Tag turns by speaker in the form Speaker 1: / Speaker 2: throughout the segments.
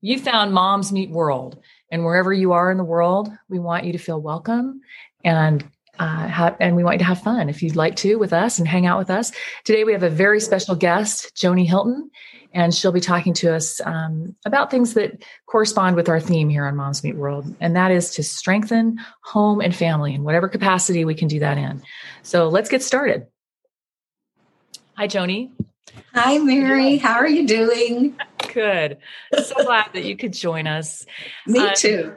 Speaker 1: You found Moms Meet World. And wherever you are in the world, we want you to feel welcome and uh, have, and we want you to have fun if you'd like to with us and hang out with us. Today we have a very special guest, Joni Hilton, and she'll be talking to us um, about things that correspond with our theme here on Moms Meet World, and that is to strengthen home and family in whatever capacity we can do that in. So let's get started. Hi, Joni.
Speaker 2: Hi, Mary. How are you doing?
Speaker 1: Good. So glad that you could join us.
Speaker 2: Me um, too.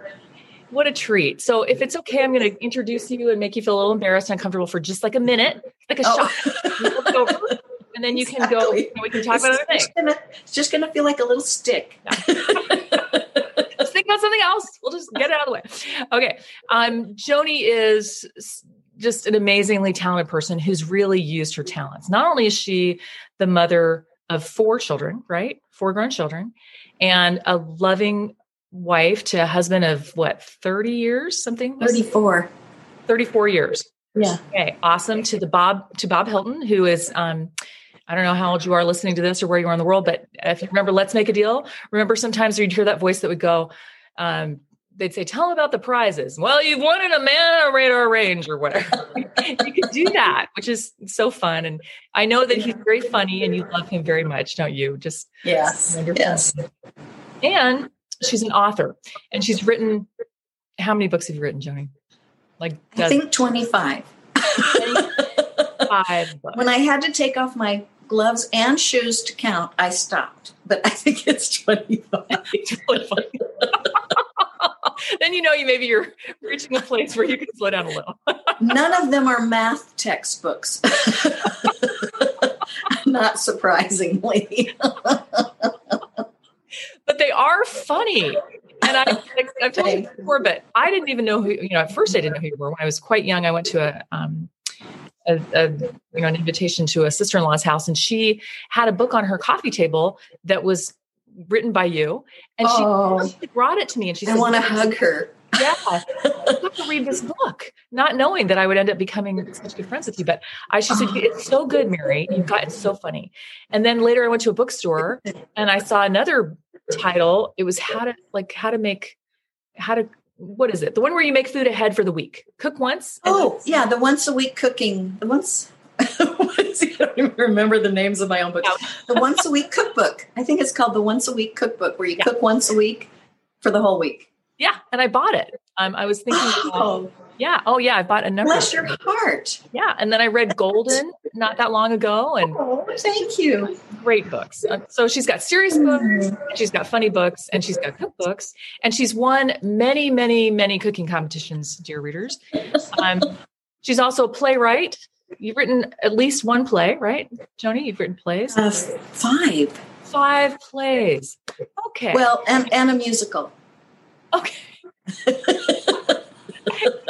Speaker 1: What a treat. So, if it's okay, I'm going to introduce you and make you feel a little embarrassed and uncomfortable for just like a minute, like a oh. shot. and then you exactly. can go, and we can talk it's about other things.
Speaker 2: Gonna, it's just going to feel like a little stick.
Speaker 1: Yeah. Let's think about something else. We'll just get it out of the way. Okay. Um, Joni is just an amazingly talented person who's really used her talents. Not only is she the mother of four children, right? Four grown children, and a loving wife to a husband of what, 30 years, something?
Speaker 2: 34.
Speaker 1: 34 years.
Speaker 2: Yeah.
Speaker 1: Okay. Awesome. To the Bob, to Bob Hilton, who is, um, I don't know how old you are listening to this or where you are in the world, but if you remember, let's make a deal. Remember, sometimes you'd hear that voice that would go, um, they'd say, tell them about the prizes. Well, you've won in Amana a Radarange or whatever. you could do that, which is so fun. And I know that he's very funny and you love him very much, don't you? Just
Speaker 2: yes, yes.
Speaker 1: And she's an author and she's written, how many books have you written, Joni?
Speaker 2: Like, I think 25. 25 when I had to take off my gloves and shoes to count, I stopped. But I think it's 25.
Speaker 1: then you know you maybe you're reaching a place where you can slow down a little.
Speaker 2: None of them are math textbooks. Not surprisingly.
Speaker 1: but they are funny. And I, I've told you before, but I didn't even know who, you know, at first I didn't know who you were. When I was quite young, I went to a, um, a, a, you know an invitation to a sister-in-law's house and she had a book on her coffee table that was written by you. And oh, she, brought it to me and she said
Speaker 2: I want to hug her.
Speaker 1: Yeah, I have to read this book, not knowing that I would end up becoming such good friends with you. But I, she said, oh. "It's so good, Mary. You've got it's so funny." And then later, I went to a bookstore and I saw another title. It was how to like how to make how to what is it? The one where you make food ahead for the week. Cook once.
Speaker 2: Oh, yeah, the once a week cooking. The once I don't even remember the names of my own books. The once a week cookbook. I think it's called the once a week cookbook, where you yeah. cook once a week for the whole week.
Speaker 1: Yeah, and I bought it. Um, I was thinking, oh. yeah, oh yeah, I bought a number.
Speaker 2: Bless your heart.
Speaker 1: Yeah, and then I read Golden not that long ago, and
Speaker 2: oh, thank you.
Speaker 1: Great books. Uh, so she's got serious books, mm-hmm. she's got funny books, and she's got cookbooks, and she's won many, many, many cooking competitions, dear readers. Um, she's also a playwright you've written at least one play, right, Joni? You've written plays.
Speaker 2: Uh, five.
Speaker 1: Five plays. Okay.
Speaker 2: Well, and and a musical.
Speaker 1: Okay.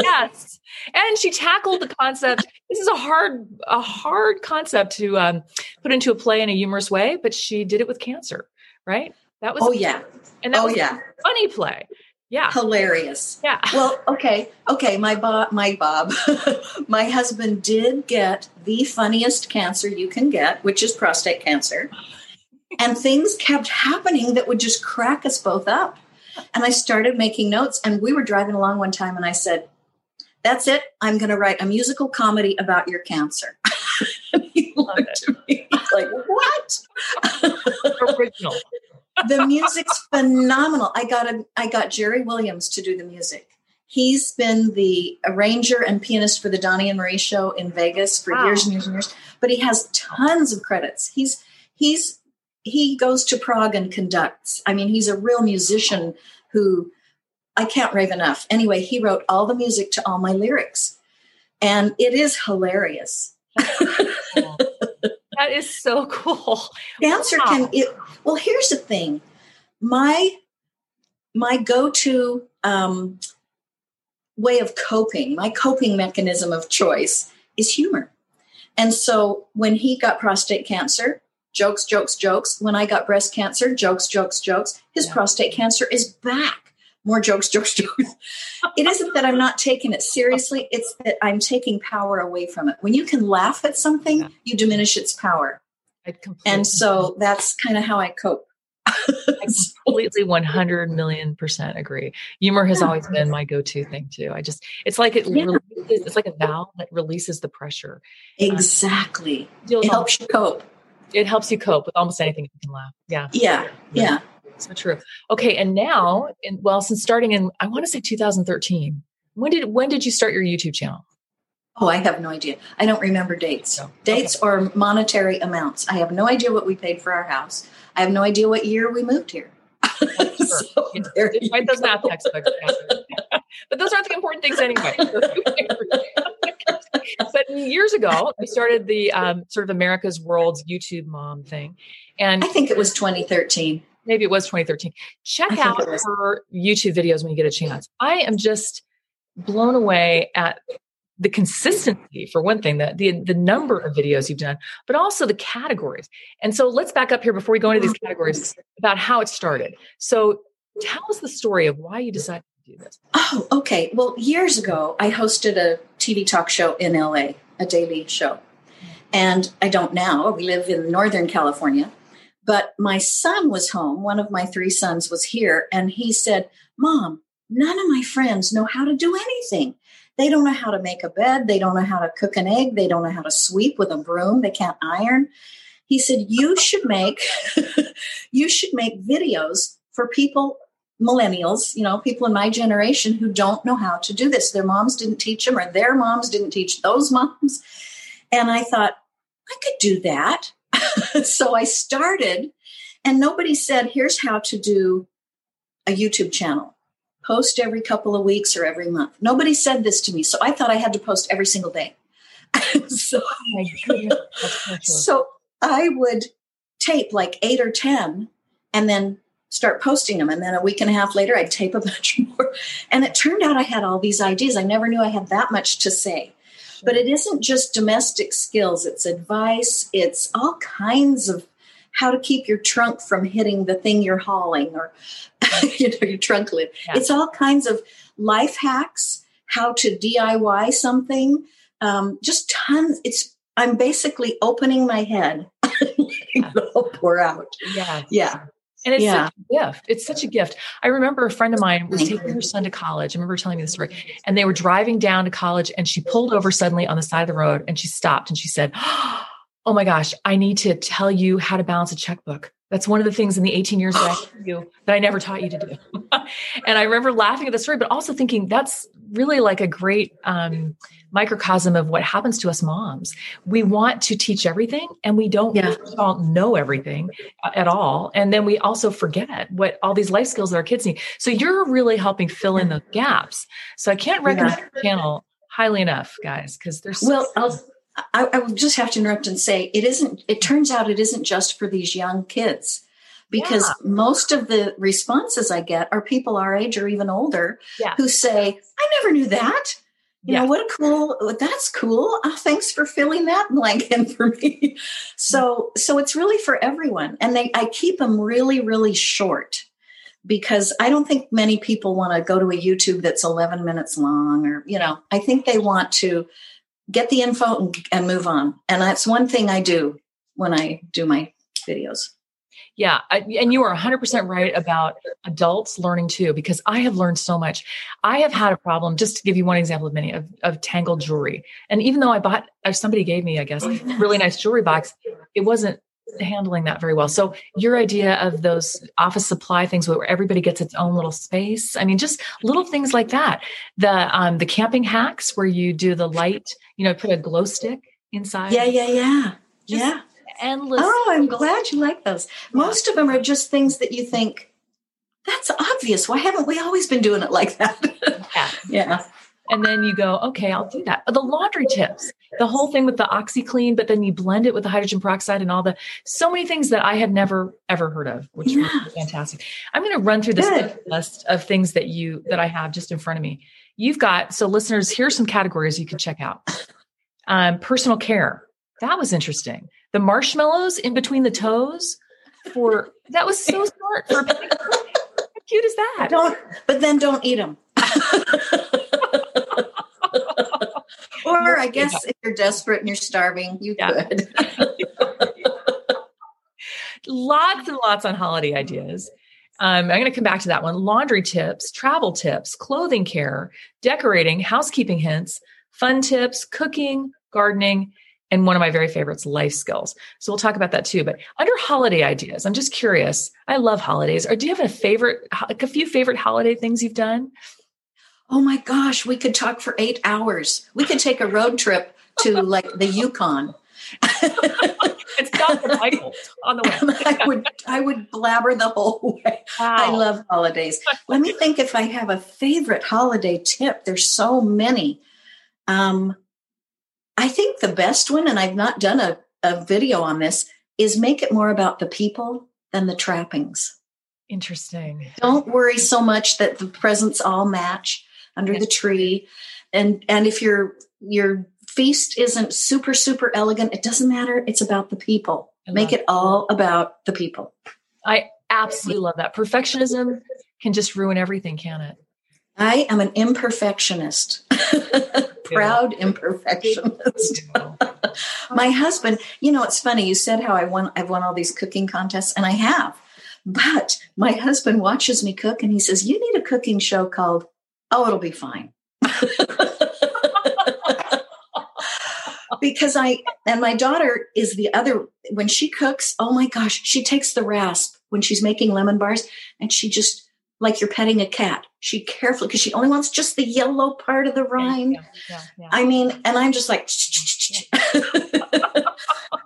Speaker 1: yes, and she tackled the concept. This is a hard, a hard concept to um, put into a play in a humorous way, but she did it with cancer, right?
Speaker 2: That was. Oh yeah.
Speaker 1: And that
Speaker 2: oh
Speaker 1: was
Speaker 2: yeah.
Speaker 1: funny play. Yeah.
Speaker 2: Hilarious.
Speaker 1: Yeah.
Speaker 2: Well, okay. Okay. My Bob, my Bob, my husband did get the funniest cancer you can get, which is prostate cancer. And things kept happening that would just crack us both up. And I started making notes and we were driving along one time and I said, that's it. I'm going to write a musical comedy about your cancer. he looked at me?
Speaker 1: Original
Speaker 2: the music's phenomenal. I got a I got Jerry Williams to do the music. He's been the arranger and pianist for the Donnie and Marie show in Vegas for wow. years and years and years. But he has tons of credits. He's he's he goes to Prague and conducts. I mean, he's a real musician who I can't rave enough. Anyway, he wrote all the music to all my lyrics. And it is hilarious.
Speaker 1: that is so cool.
Speaker 2: Dancer wow. can it, well here's the thing. My my go-to um, way of coping, my coping mechanism of choice is humor. And so when he got prostate cancer, jokes, jokes, jokes. When I got breast cancer, jokes, jokes, jokes. His yeah. prostate cancer is back more jokes, jokes, jokes. it isn't that I'm not taking it seriously, it's that I'm taking power away from it. When you can laugh at something, yeah. you diminish its power. And so that's kind of how I cope.
Speaker 1: I completely 100 million percent agree. Humor has always been my go-to thing too. I just, it's like it, yeah. releases, it's like a valve that releases the pressure.
Speaker 2: Exactly. Um, it helps you cope.
Speaker 1: It helps you cope with almost anything you can laugh. Yeah.
Speaker 2: Yeah. Yeah.
Speaker 1: So true. Okay. And now, in, well, since starting in, I want to say 2013, when did, when did you start your YouTube channel?
Speaker 2: Oh, I have no idea. I don't remember dates. Oh, dates okay. or monetary amounts. I have no idea what we paid for our house. I have no idea what year we moved here.
Speaker 1: so write those math textbooks. but those aren't the important things anyway. but years ago, we started the um, sort of America's World's YouTube Mom thing, and
Speaker 2: I think it was 2013.
Speaker 1: Maybe it was 2013. Check out her YouTube videos when you get a chance. I am just blown away at the consistency for one thing, the, the the number of videos you've done, but also the categories. And so let's back up here before we go into these mm-hmm. categories about how it started. So tell us the story of why you decided to do this.
Speaker 2: Oh, okay. Well, years ago, I hosted a TV talk show in LA, a daily show. Mm. And I don't now. We live in Northern California. But my son was home. One of my three sons was here. And he said, Mom, none of my friends know how to do anything. They don't know how to make a bed. They don't know how to cook an egg. They don't know how to sweep with a broom. They can't iron. He said, you should make, you should make videos for people, millennials, you know, people in my generation who don't know how to do this. Their moms didn't teach them or their moms didn't teach those moms. And I thought, I could do that. so I started and nobody said, here's how to do a YouTube channel post every couple of weeks or every month. Nobody said this to me, so I thought I had to post every single day. so, oh so I would tape like eight or 10 and then start posting them. And then a week and a half later, I'd tape a bunch more. And it turned out I had all these ideas. I never knew I had that much to say. Sure. But it isn't just domestic skills, it's advice, it's all kinds of how to keep your trunk from hitting the thing you're hauling or you know your trunk lid. Yeah. it's all kinds of life hacks how to diy something um, just tons it's i'm basically opening my head. Letting it all pour out.
Speaker 1: Yeah
Speaker 2: yeah
Speaker 1: and it's yeah. such a gift. It's such a gift. I remember a friend of mine was taking her son to college. I remember telling me the story. And they were driving down to college and she pulled over suddenly on the side of the road and she stopped and she said, oh my gosh, I need to tell you how to balance a checkbook. That's one of the things in the 18 years that I you that I never taught you to do. and I remember laughing at the story, but also thinking that's really like a great um, microcosm of what happens to us moms. We want to teach everything and we don't yeah. know everything uh, at all. And then we also forget what all these life skills that our kids need. So you're really helping fill in those gaps. So I can't recommend yeah. your channel highly enough, guys, because there's
Speaker 2: well, I'll, I, I would just have to interrupt and say it isn't. It turns out it isn't just for these young kids because yeah. most of the responses I get are people our age or even older yeah. who say, "I never knew that." You yeah. know what a cool. That's cool. Oh, thanks for filling that blank in for me. so so it's really for everyone, and they I keep them really really short because I don't think many people want to go to a YouTube that's 11 minutes long or you know I think they want to get the info and, and move on. And that's one thing I do when I do my videos.
Speaker 1: Yeah. I, and you are 100% right about adults learning too, because I have learned so much. I have had a problem, just to give you one example of many, of, of tangled jewelry. And even though I bought, somebody gave me, I guess, a really nice jewelry box, it wasn't handling that very well. So your idea of those office supply things where everybody gets its own little space. I mean, just little things like that. The um the camping hacks where you do the light, you know, put a glow stick inside.
Speaker 2: Yeah, yeah, yeah. Just yeah.
Speaker 1: Endless.
Speaker 2: Oh, I'm glad you like those. Most of them are just things that you think that's obvious. Why haven't we always been doing it like that?
Speaker 1: yeah.
Speaker 2: yeah
Speaker 1: and then you go, okay, I'll do that. The laundry tips, the whole thing with the OxiClean, but then you blend it with the hydrogen peroxide and all the so many things that I had never ever heard of, which yeah. was fantastic. I'm going to run through this list of things that you that I have just in front of me. You've got so listeners. Here's some categories you can check out. Um, personal care. That was interesting. The marshmallows in between the toes for that was so smart for How cute is that?
Speaker 2: Don't, but then don't eat them. or I guess if you're desperate and you're starving, you yeah. could.
Speaker 1: lots and lots on holiday ideas. Um, I'm going to come back to that one. Laundry tips, travel tips, clothing care, decorating, housekeeping hints, fun tips, cooking, gardening, and one of my very favorites, life skills. So we'll talk about that too. But under holiday ideas, I'm just curious. I love holidays. Or do you have a favorite, like a few favorite holiday things you've done?
Speaker 2: Oh my gosh, we could talk for eight hours. We could take a road trip to like the Yukon.
Speaker 1: it's Dr. Michael on the way.
Speaker 2: I would I would blabber the whole way. Wow. I love holidays. Let me think if I have a favorite holiday tip. There's so many. Um, I think the best one, and I've not done a, a video on this, is make it more about the people than the trappings.
Speaker 1: Interesting.
Speaker 2: Don't worry so much that the presents all match under the tree. And and if your your feast isn't super, super elegant, it doesn't matter. It's about the people. Make it all about the people.
Speaker 1: I absolutely love that. Perfectionism can just ruin everything, can it?
Speaker 2: I am an imperfectionist. proud imperfectionist. My husband, you know, it's funny. You said how I won. I've won all these cooking contests, and I have. But my husband watches me cook, and he says, "You need a cooking show called Oh, it'll be fine." because I and my daughter is the other when she cooks. Oh my gosh, she takes the rasp when she's making lemon bars, and she just like you're petting a cat. She carefully, because she only wants just the yellow part of the rind. Yeah, yeah, yeah. I mean, and I'm just like,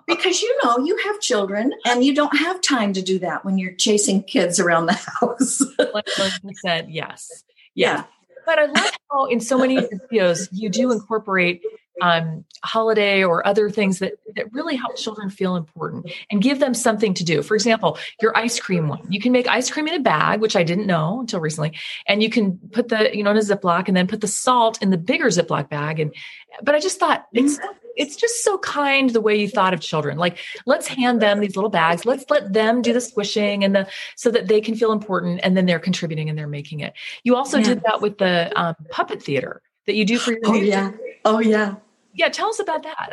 Speaker 2: because you know, you have children and you don't have time to do that when you're chasing kids around the house.
Speaker 1: Like you said, Yes. Yeah. But I love how in so many videos you do incorporate um, holiday or other things that, that really help children feel important and give them something to do. For example, your ice cream one. You can make ice cream in a bag, which I didn't know until recently, and you can put the, you know, in a Ziploc and then put the salt in the bigger Ziploc bag. And, but I just thought it's, it's just so kind the way you thought of children. Like, let's hand them these little bags. Let's let them do the squishing and the, so that they can feel important and then they're contributing and they're making it. You also yeah. did that with the um, puppet theater that you do for your.
Speaker 2: Oh, yeah. Oh, yeah
Speaker 1: yeah, tell us about that.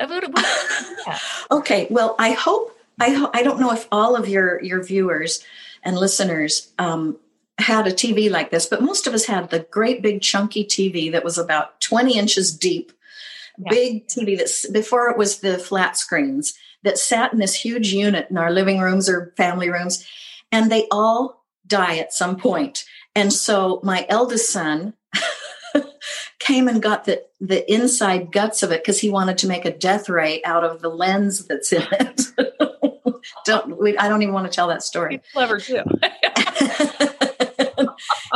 Speaker 2: okay, well, I hope I ho- I don't know if all of your your viewers and listeners um, had a TV like this, but most of us had the great big chunky TV that was about 20 inches deep, yeah. big TV that's before it was the flat screens that sat in this huge unit in our living rooms or family rooms, and they all die at some point. And so my eldest son came and got the the inside guts of it because he wanted to make a death ray out of the lens that's in it. don't we, I don't even want to tell that story.
Speaker 1: Clever too.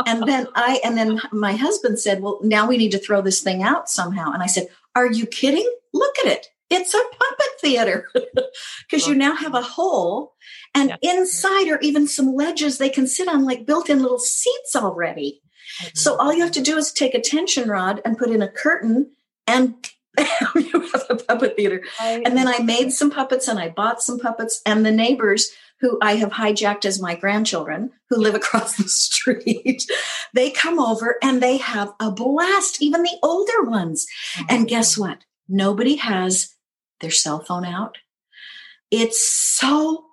Speaker 2: and then I and then my husband said, "Well, now we need to throw this thing out somehow." And I said, "Are you kidding? Look at it. It's a puppet theater because you now have a hole and yeah. inside are even some ledges they can sit on like built-in little seats already." So all you have to do is take a tension rod and put in a curtain and you have a puppet theater. And then I made some puppets and I bought some puppets and the neighbors who I have hijacked as my grandchildren who live across the street, they come over and they have a blast, even the older ones. And guess what? Nobody has their cell phone out. It's so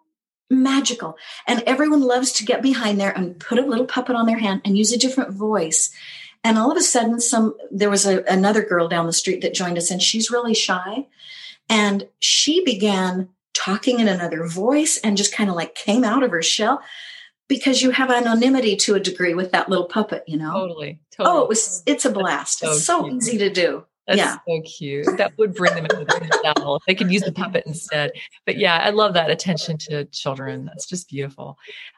Speaker 2: magical. And everyone loves to get behind there and put a little puppet on their hand and use a different voice. And all of a sudden, some there was a, another girl down the street that joined us, and she's really shy. And she began talking in another voice and just kind of like came out of her shell because you have anonymity to a degree with that little puppet, you know.
Speaker 1: Totally. Oh, totally.
Speaker 2: Oh, it was it's a blast. So it's so cute. easy to do.
Speaker 1: That's
Speaker 2: yeah.
Speaker 1: so cute. That would bring them into the if they could use the puppet instead. But yeah, I love that attention to children. That's just beautiful.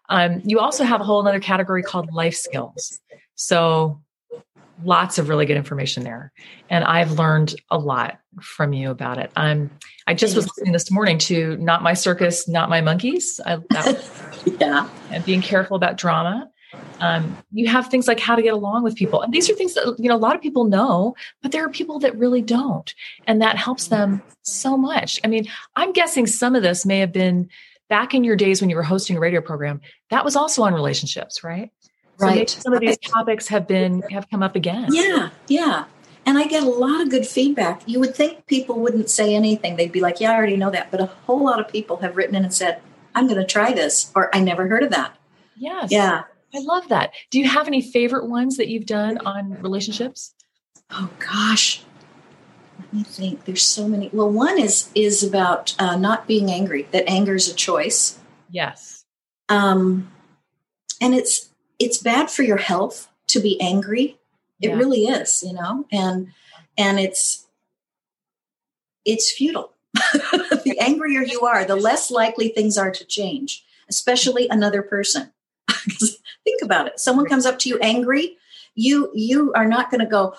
Speaker 1: Um, you also have a whole other category called life skills. So lots of really good information there. And I've learned a lot from you about it. Um, I just was listening this morning to Not My Circus, Not My Monkeys. I,
Speaker 2: was, yeah.
Speaker 1: And being careful about drama. Um, you have things like how to get along with people. And these are things that, you know, a lot of people know, but there are people that really don't. And that helps them so much. I mean, I'm guessing some of this may have been back in your days when you were hosting a radio program. That was also on relationships, right? So right. some of these topics have been, have come up again.
Speaker 2: Yeah. Yeah. And I get a lot of good feedback. You would think people wouldn't say anything. They'd be like, yeah, I already know that. But a whole lot of people have written in and said, I'm going to try this, or I never heard of that.
Speaker 1: Yes.
Speaker 2: Yeah.
Speaker 1: I love that. Do you have any favorite ones that you've done on relationships?
Speaker 2: Oh gosh. Let me think. There's so many. Well, one is is about uh, not being angry. That anger is a choice.
Speaker 1: Yes.
Speaker 2: Um, and it's it's bad for your health to be angry. It
Speaker 1: Yeah.
Speaker 2: really is, you know, and and it's it's futile. the angrier you are, the less likely things are to change, especially another person. Think about it. Someone comes up to you angry, you you are not going to go,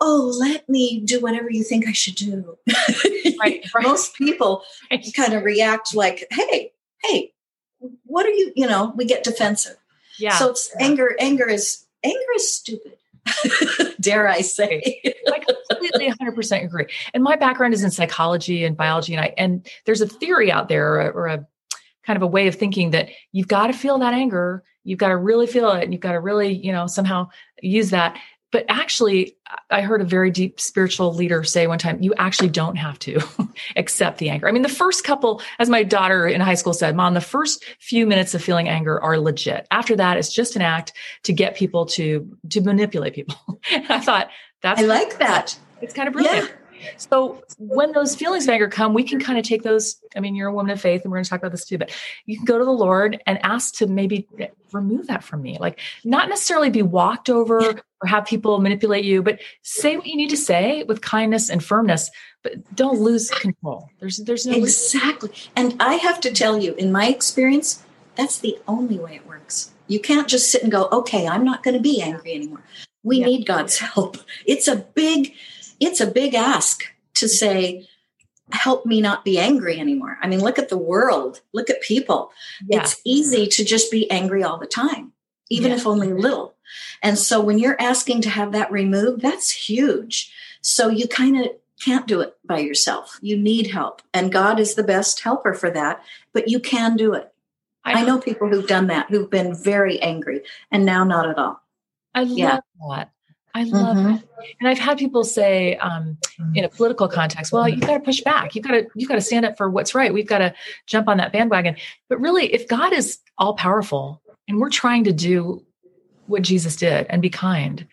Speaker 2: "Oh, let me do whatever you think I should do."
Speaker 1: Right, right.
Speaker 2: Most people
Speaker 1: Right.
Speaker 2: kind of react like, "Hey, hey, what are you, you know, we get defensive."
Speaker 1: Yeah.
Speaker 2: So it's anger. Anger is anger is stupid. Dare I say?
Speaker 1: I completely 100% agree. And my background is in psychology and biology. And I, and there's a theory out there or a, or a kind of a way of thinking that you've got to feel that anger. You've got to really feel it. And you've got to really, you know, somehow use that. But actually, I heard a very deep spiritual leader say one time, you actually don't have to accept the anger. I mean, the first couple, as my daughter in high school said, Mom, the first few minutes of feeling anger are legit. After that, it's just an act to get people to to manipulate people. I thought that's
Speaker 2: I like that.
Speaker 1: it's kind of brilliant. So when those feelings of anger come, we can kind of take those. I mean, you're a woman of faith, and we're going to talk about this too. But you can go to the Lord and ask to maybe remove that from me. Like not necessarily be walked over or have people manipulate you, but say what you need to say with kindness and firmness. But don't lose control. There's there's no
Speaker 2: Exactly. And I have to tell you, in my experience, that's the only way it works. You can't just sit and go, okay, I'm not going to be angry anymore. We
Speaker 1: Yeah.
Speaker 2: need God's help. It's a big, it's a big ask to say, help me not be angry anymore. I mean, look at the world, look at people.
Speaker 1: yeah.
Speaker 2: It's easy to just be angry all the time, even
Speaker 1: Yeah.
Speaker 2: if only a little. And so when you're asking to have that removed, that's huge. So you kind of can't do it by yourself. You need help. And God is the best helper for that, but you can do it. I know people who've done that, who've been very angry and now not at all.
Speaker 1: I love
Speaker 2: Yeah.
Speaker 1: that. I love
Speaker 2: Mhm.
Speaker 1: it. And I've had people say um, in a political context, well, you've got to push back. You've got to, you've got to stand up for what's right. We've got to jump on that bandwagon. But really, if God is all powerful and we're trying to do what Jesus did and be kind,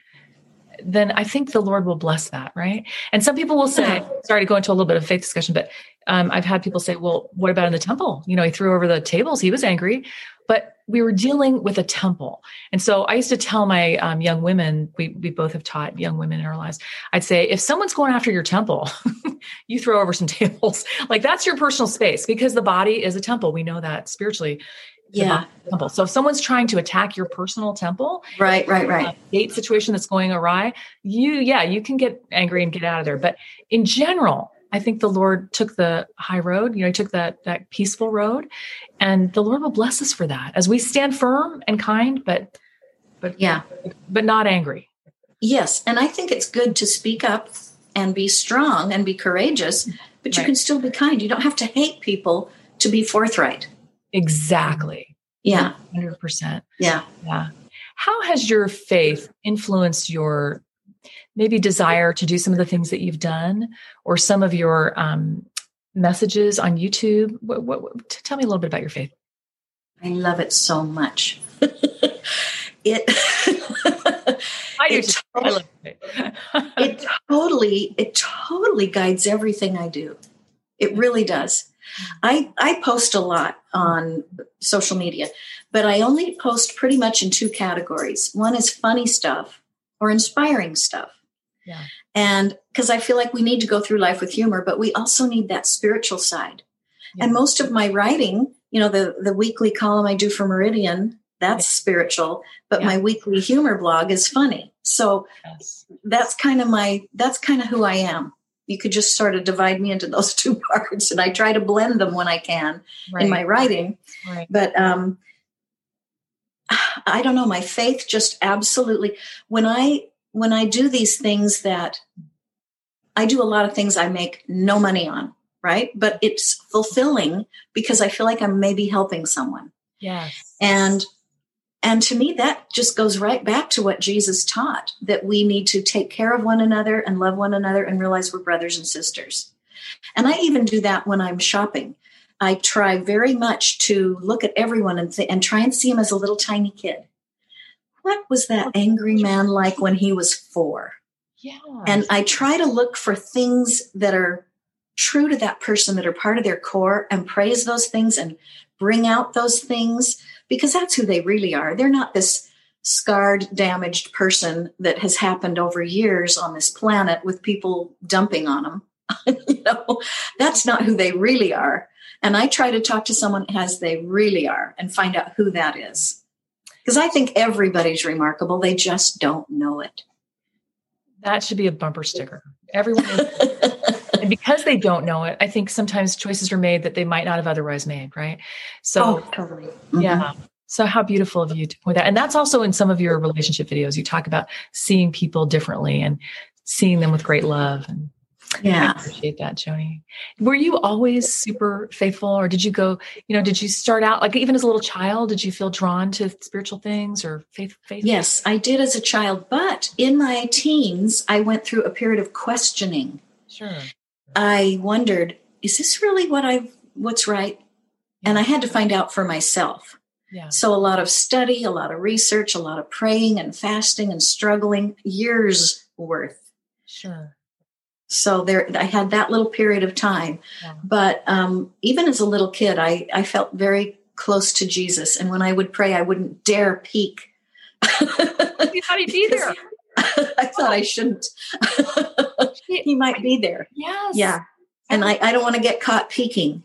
Speaker 1: then I think the Lord will bless that, right? And some people will say, sorry to go into a little bit of faith discussion, but um, I've had people say, well, what about in the temple? You know, he threw over the tables, he was angry, but we were dealing with a temple. And so I used to tell my um, young women, we, we both have taught young women in our lives, I'd say, if someone's going after your temple, you throw over some tables. Like that's your personal space because the body is a temple. We know that spiritually.
Speaker 2: Yeah.
Speaker 1: body is a Temple. So if someone's trying to attack your personal temple,
Speaker 2: Right, right,
Speaker 1: a
Speaker 2: right.
Speaker 1: date situation that's going awry, you, yeah, you can get angry and get out of there. But in general, I think the Lord took the high road, you know, he took that, that peaceful road and the Lord will bless us for that as we stand firm and kind, but, but,
Speaker 2: Yeah.
Speaker 1: but not angry.
Speaker 2: Yes. And I think it's good to speak up and be strong and be courageous, but you
Speaker 1: Right.
Speaker 2: can still be kind. You don't have to hate people to be forthright.
Speaker 1: Exactly.
Speaker 2: Yeah.
Speaker 1: 100%.
Speaker 2: Yeah.
Speaker 1: Yeah. How has your faith influenced your maybe desire to do some of the things that you've done or some of your um, messages on YouTube? What, what, what- tell me a little bit about your faith.
Speaker 2: I love it so much. it
Speaker 1: I do
Speaker 2: It
Speaker 1: too. I love it.
Speaker 2: it totally it totally guides everything I do. It really does. I I post a lot on social media, but I only post pretty much in two categories. One is funny stuff or inspiring stuff.
Speaker 1: Yeah.
Speaker 2: And because I feel like we need to go through life with humor, but we also need that spiritual side.
Speaker 1: Yeah.
Speaker 2: And most of my writing, you know, the the weekly column I do for Meridian, that's spiritual, but
Speaker 1: Yeah.
Speaker 2: my weekly humor blog is funny. So
Speaker 1: Yes.
Speaker 2: that's kind of my that's kind of who I am. You could just sort of divide me into those two parts, and I try to blend them when I can
Speaker 1: Right.
Speaker 2: in my writing.
Speaker 1: right.
Speaker 2: But um, I don't know. My faith just absolutely when I when I do these things that I do a lot of things I make no money on, right? But it's fulfilling because I feel like I'm maybe helping someone
Speaker 1: Yes.
Speaker 2: and and to me that just goes right back to what jesus taught that we need to take care of one another and love one another and realize we're brothers and sisters and i even do that when i'm shopping I try very much to look at everyone and, th- and try and see them as a little tiny kid. What was that angry man like when he was four?
Speaker 1: Yeah.
Speaker 2: And I try to look for things that are true to that person, that are part of their core, and praise those things and bring out those things because that's who they really are. They're not this scarred, damaged person that has happened over years on this planet with people dumping on them. you know, that's not who they really are. And I try to talk to someone as they really are and find out who that is. Because I think everybody's remarkable. They just don't know it.
Speaker 1: That should be a bumper sticker. Everyone is, and because they don't know it, I think sometimes choices are made that they might not have otherwise made, right? So
Speaker 2: oh, totally. Mm-hmm.
Speaker 1: Yeah. So how beautiful of you to point that. And that's also in some of your relationship videos. You talk about seeing people differently and seeing them with great love. And
Speaker 2: yeah.
Speaker 1: I appreciate that, Joni. Were you always super faithful or did you go, you know, did you start out like even as a little child, did you feel drawn to spiritual things or faith faith?
Speaker 2: Yes, I did as a child, but in my teens I went through a period of questioning.
Speaker 1: Sure.
Speaker 2: I wondered, is this really what I what's right? And I had to find out for myself.
Speaker 1: Yeah.
Speaker 2: So a lot of study, a lot of research, a lot of praying and fasting and struggling, years worth.
Speaker 1: Sure.
Speaker 2: So there, I had that little period of time.
Speaker 1: Yeah.
Speaker 2: But um, even as a little kid, I, I felt very close to Jesus. And when I would pray, I wouldn't dare peek.
Speaker 1: you thought he'd be there.
Speaker 2: I thought I shouldn't. he might be there.
Speaker 1: Yes.
Speaker 2: Yeah. And I, I don't want to get caught peeking.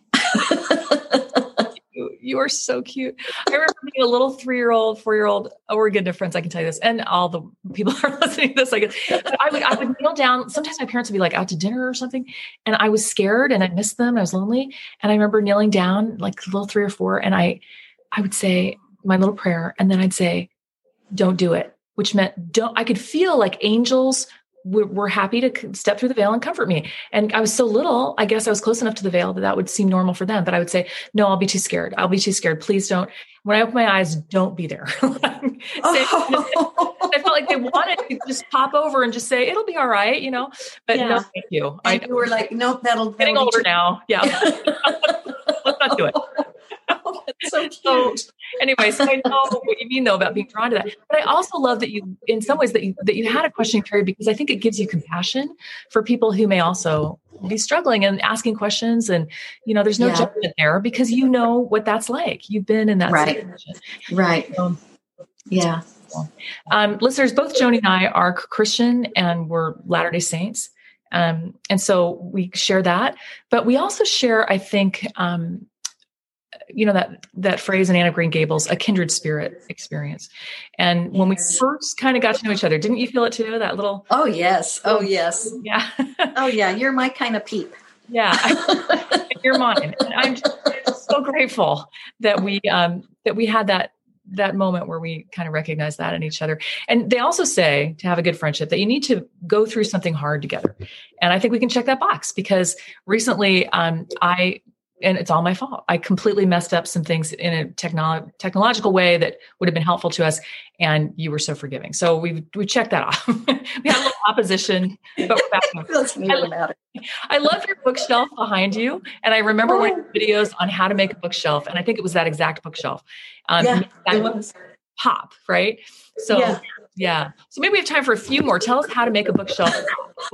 Speaker 1: You, are so cute. I remember being a little three year old, four year old. Oh, we're good enough friends. I can tell you this, and all the people are listening to this. I guess I would I would kneel down. Sometimes my parents would be like out to dinner or something, and I was scared and I missed them. I was lonely, and I remember kneeling down like a little three or four, and I I would say my little prayer, and then I'd say, "Don't do it," which meant don't. I could feel like angels were happy to step through the veil and comfort me. And I was so little, I guess I was close enough to the veil that that would seem normal for them. But I would say, no, I'll be too scared. I'll be too scared. Please don't. When I open my eyes, don't be there. oh. I felt like they wanted to just pop over and just say, it'll be all right, you know, but yeah. no, thank you.
Speaker 2: And I, you were like, nope, that'll, that'll
Speaker 1: getting older too- now. Yeah. Let's not do it.
Speaker 2: So cute.
Speaker 1: Anyway, so I know what you mean though about being drawn to that. But I also love that you, in some ways, that you that you had a question, period because I think it gives you compassion for people who may also be struggling and asking questions. And you know, there's no yeah. judgment there because you know what that's like. You've been in that
Speaker 2: right.
Speaker 1: situation.
Speaker 2: Right. So,
Speaker 1: yeah. Um, listeners, both Joni and I are Christian and we're Latter day Saints. Um, and so we share that, but we also share, I think, um, you know that that phrase in Anne of Green Gables, a kindred spirit experience. And when we first kind of got to know each other, didn't you feel it too? That little
Speaker 2: oh yes, oh yes,
Speaker 1: yeah,
Speaker 2: oh yeah, you're my kind of peep.
Speaker 1: Yeah, you're mine. And I'm just so grateful that we um that we had that that moment where we kind of recognize that in each other. And they also say to have a good friendship that you need to go through something hard together. And I think we can check that box because recently um, I and it's all my fault. I completely messed up some things in a technolo- technological way that would have been helpful to us, and you were so forgiving. So we we checked that off. we had a little opposition, but we're back. I, I love your bookshelf behind you, and I remember oh. one of your videos on how to make a bookshelf, and I think it was that exact bookshelf.
Speaker 2: Um, yeah,
Speaker 1: it was pop right. So yeah. Yeah. So maybe we have time for a few more. Tell us how to make a bookshelf.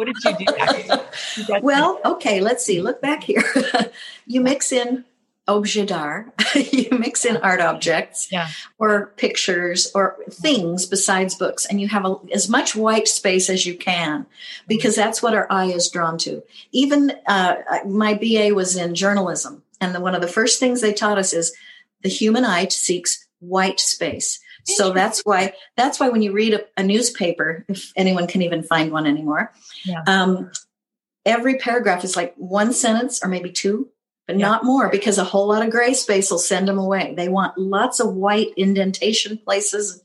Speaker 1: What did you
Speaker 2: do? well, okay, let's see. Look back here. you mix in objet d'art, you mix in art objects
Speaker 1: yeah.
Speaker 2: or pictures or things besides books, and you have a, as much white space as you can because that's what our eye is drawn to. Even uh, my BA was in journalism, and the, one of the first things they taught us is the human eye seeks white space. So that's why that's why when you read a, a, newspaper, if anyone can even find one anymore,
Speaker 1: yeah.
Speaker 2: um, every paragraph is like one sentence or maybe two, but yeah. not more because a whole lot of gray space will send them away. They want lots of white indentation places.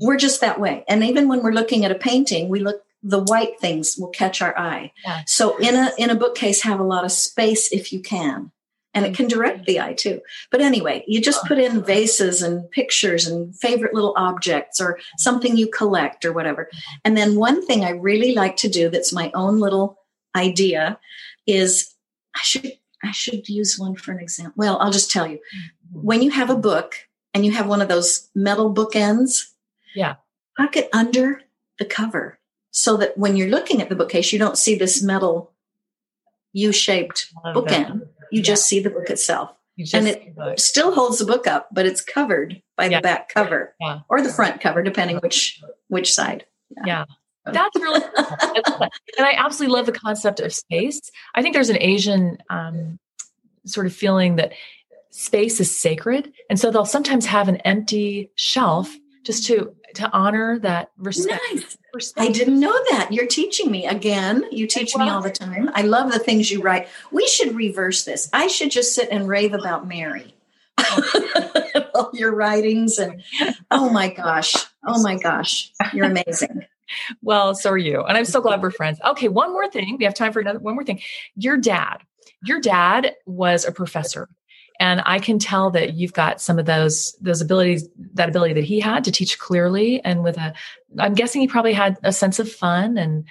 Speaker 2: We're just that way. And even when we're looking at a painting, we look the white things will catch our eye.
Speaker 1: Yeah.
Speaker 2: So in a in a bookcase, have a lot of space if you can and it can direct the eye too. But anyway, you just put in vases and pictures and favorite little objects or something you collect or whatever. And then one thing I really like to do that's my own little idea is I should I should use one for an example. Well, I'll just tell you.
Speaker 1: Mm-hmm.
Speaker 2: When you have a book and you have one of those metal bookends,
Speaker 1: Yeah.
Speaker 2: tuck it under the cover so that when you're looking at the bookcase, you don't see this metal U-shaped
Speaker 1: Love that.
Speaker 2: You just see the book itself. And it- Still holds the book up, but it's covered by
Speaker 1: Yeah.
Speaker 2: the back cover
Speaker 1: Yeah.
Speaker 2: or the front cover, depending which which side.
Speaker 1: Yeah. That's really cool. I love that. and I absolutely love the concept of space. I think there's an Asian um, sort of feeling that space is sacred, and so they'll sometimes have an empty shelf just to to honor that respect.
Speaker 2: Nice.
Speaker 1: for
Speaker 2: I didn't know that. You're teaching me again. You teach me all the time. I love the things you write. We should reverse this. I should just sit and rave about Mary. all your writings and oh my gosh. Oh my gosh. You're amazing.
Speaker 1: Well, so are you, and I'm so glad we're friends. Okay, one more thing. We have time for another one more thing. Your dad, your dad was a professor, and I can tell that you've got some of those those abilities, that ability that he had to teach clearly and with a. I'm guessing he probably had a sense of fun and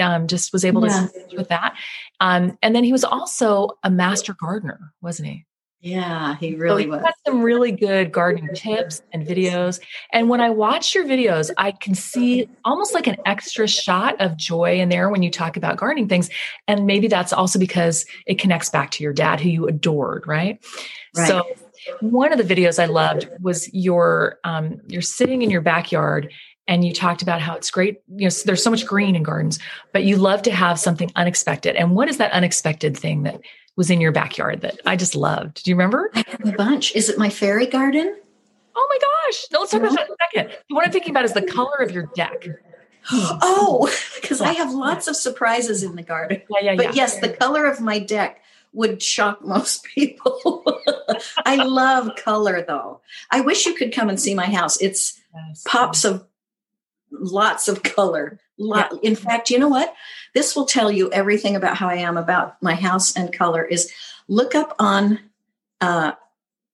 Speaker 1: um, just was able
Speaker 2: Yeah.
Speaker 1: to with that. Um, and then he was also a master gardener, wasn't he?
Speaker 2: Yeah, he
Speaker 1: So
Speaker 2: really
Speaker 1: he
Speaker 2: was.
Speaker 1: had some really good gardening tips and videos. And when I watch your videos, I can see almost like an extra shot of joy in there when you talk about gardening things. And maybe that's also because it connects back to your dad, who you adored, right?
Speaker 2: Right.
Speaker 1: So one of the videos I loved was your um, you're sitting in your backyard and you talked about how it's great. You know, there's so much green in gardens, but you love to have something unexpected. And what is that unexpected thing that was in your backyard that I just loved? Do you remember?
Speaker 2: I have a bunch. Is it my fairy garden?
Speaker 1: Oh my gosh. No, let's talk about that in a second. What I'm thinking about is the color of your deck.
Speaker 2: Oh, because I have lots of surprises in the garden.
Speaker 1: Yeah, yeah,
Speaker 2: But
Speaker 1: yeah.
Speaker 2: yes, the color of my deck would shock most people. I love color though. I wish you could come and see my house. It's
Speaker 1: Yes.
Speaker 2: pops of lots of color. Lot, In fact, you know what? This will tell you everything about how I am about my house and color. Is look up on uh,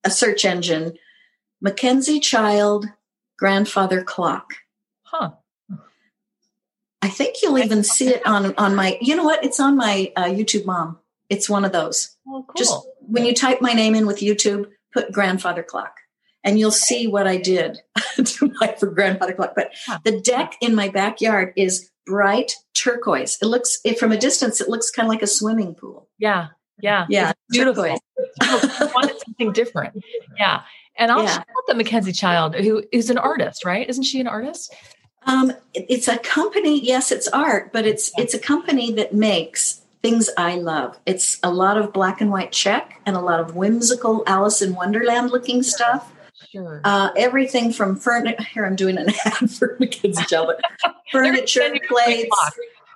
Speaker 2: a search engine, Mackenzie Child grandfather clock.
Speaker 1: Huh.
Speaker 2: I think you'll even see it on on my. You know what? It's on my uh, YouTube Mom. It's one of those.
Speaker 1: Well, cool.
Speaker 2: Just when you type my name in with YouTube, put grandfather clock, and you'll see what I did to my for grandfather clock. But the deck in my backyard is bright turquoise. It looks it, from a distance. It looks kind of like a swimming pool.
Speaker 1: yeah. Yeah.
Speaker 2: Yeah,
Speaker 1: It's beautiful. I wanted something different. Yeah. And I'll
Speaker 2: Yeah.
Speaker 1: check out the Mackenzie Child, who is an artist, right? Isn't she an artist?
Speaker 2: Um, it's a company. Yes, it's art, but it's it's a company that makes things I love. It's a lot of black and white check and a lot of whimsical Alice in Wonderland looking stuff.
Speaker 1: Sure.
Speaker 2: Uh, everything from furniture. Here, I'm doing an ad for Mackenzie Child, but furniture, plates,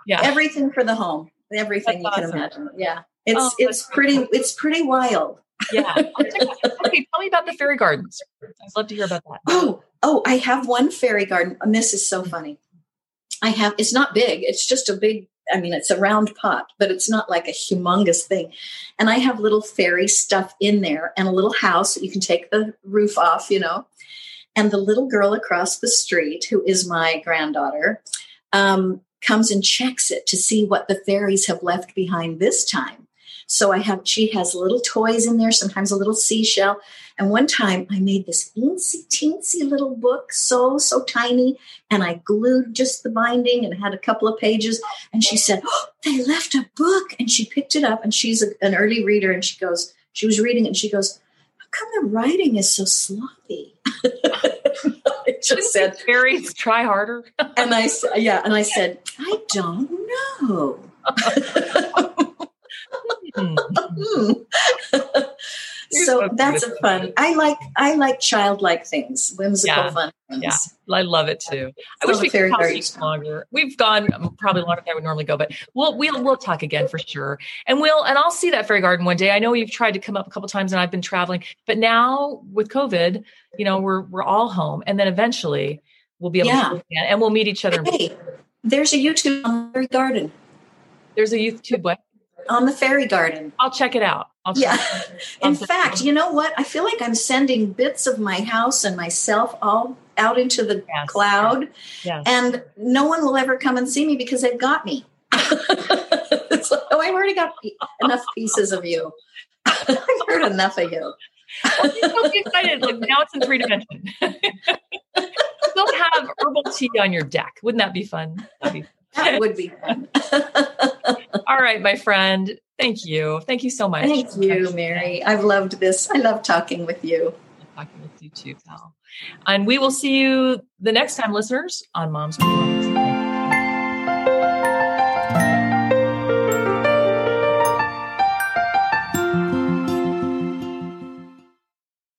Speaker 1: yeah.
Speaker 2: everything for the home. Everything
Speaker 1: That's
Speaker 2: you can imagine. Yeah, it's
Speaker 1: Oh,
Speaker 2: it's pretty it's pretty wild.
Speaker 1: yeah. I'll check it out. Okay. Tell me about the fairy gardens. I'd love to hear about that.
Speaker 2: Oh, oh, I have one fairy garden, and this is so funny. I have it's not big, it's just a big, I mean, it's a round pot, but it's not like a humongous thing. And I have little fairy stuff in there and a little house that you can take the roof off, you know. And the little girl across the street, who is my granddaughter, um, comes and checks it to see what the fairies have left behind this time. So I have, she has little toys in there, sometimes a little seashell. And one time I made this teensy, teensy little book, so, so tiny. And I glued just the binding and had a couple of pages. And she said, oh, They left a book. And she picked it up. And she's a, an early reader. And she goes, She was reading it and she goes, How come the writing is so sloppy? I just said,
Speaker 1: fairies try harder.
Speaker 2: and I said, Yeah. And I said, I don't know.
Speaker 1: Hmm.
Speaker 2: Hmm.
Speaker 1: You're
Speaker 2: so that's a fun. I like I like childlike things, whimsical
Speaker 1: Yeah.
Speaker 2: fun things.
Speaker 1: Yeah. I love it too. I wish we could talk longer. We've gone um, probably longer than I would normally go, but we'll we'll we'll talk again for sure. And we'll and I'll see that fairy garden one day. I know you've tried to come up a couple times, and I've been traveling, but now with COVID, you know, we're we're all home, and then eventually we'll be able
Speaker 2: Yeah.
Speaker 1: to again, and we'll meet each other.
Speaker 2: Hey, there's a YouTube on fairy garden.
Speaker 1: There's a youth tube. What?
Speaker 2: On the fairy garden.
Speaker 1: I'll check it out. I'll check
Speaker 2: Yeah.
Speaker 1: it out.
Speaker 2: In fact, you know what? I feel like I'm sending bits of my house and myself all out into the
Speaker 1: Yes.
Speaker 2: cloud,
Speaker 1: Yes.
Speaker 2: and no one will ever come and see me because they've got me. it's like, oh, I've already got enough pieces of you. I've heard enough of you.
Speaker 1: Well, so excited. Like now it's in three dimension. Still have herbal tea on your deck. Wouldn't that be fun?
Speaker 2: Be fun. That would be fun.
Speaker 1: All right, my friend. Thank you. Thank you so much.
Speaker 2: Thank you, Mary. I've loved this. I love talking with you.
Speaker 1: Talking with you too, pal. And we will see you the next time, listeners, on Moms with Moms.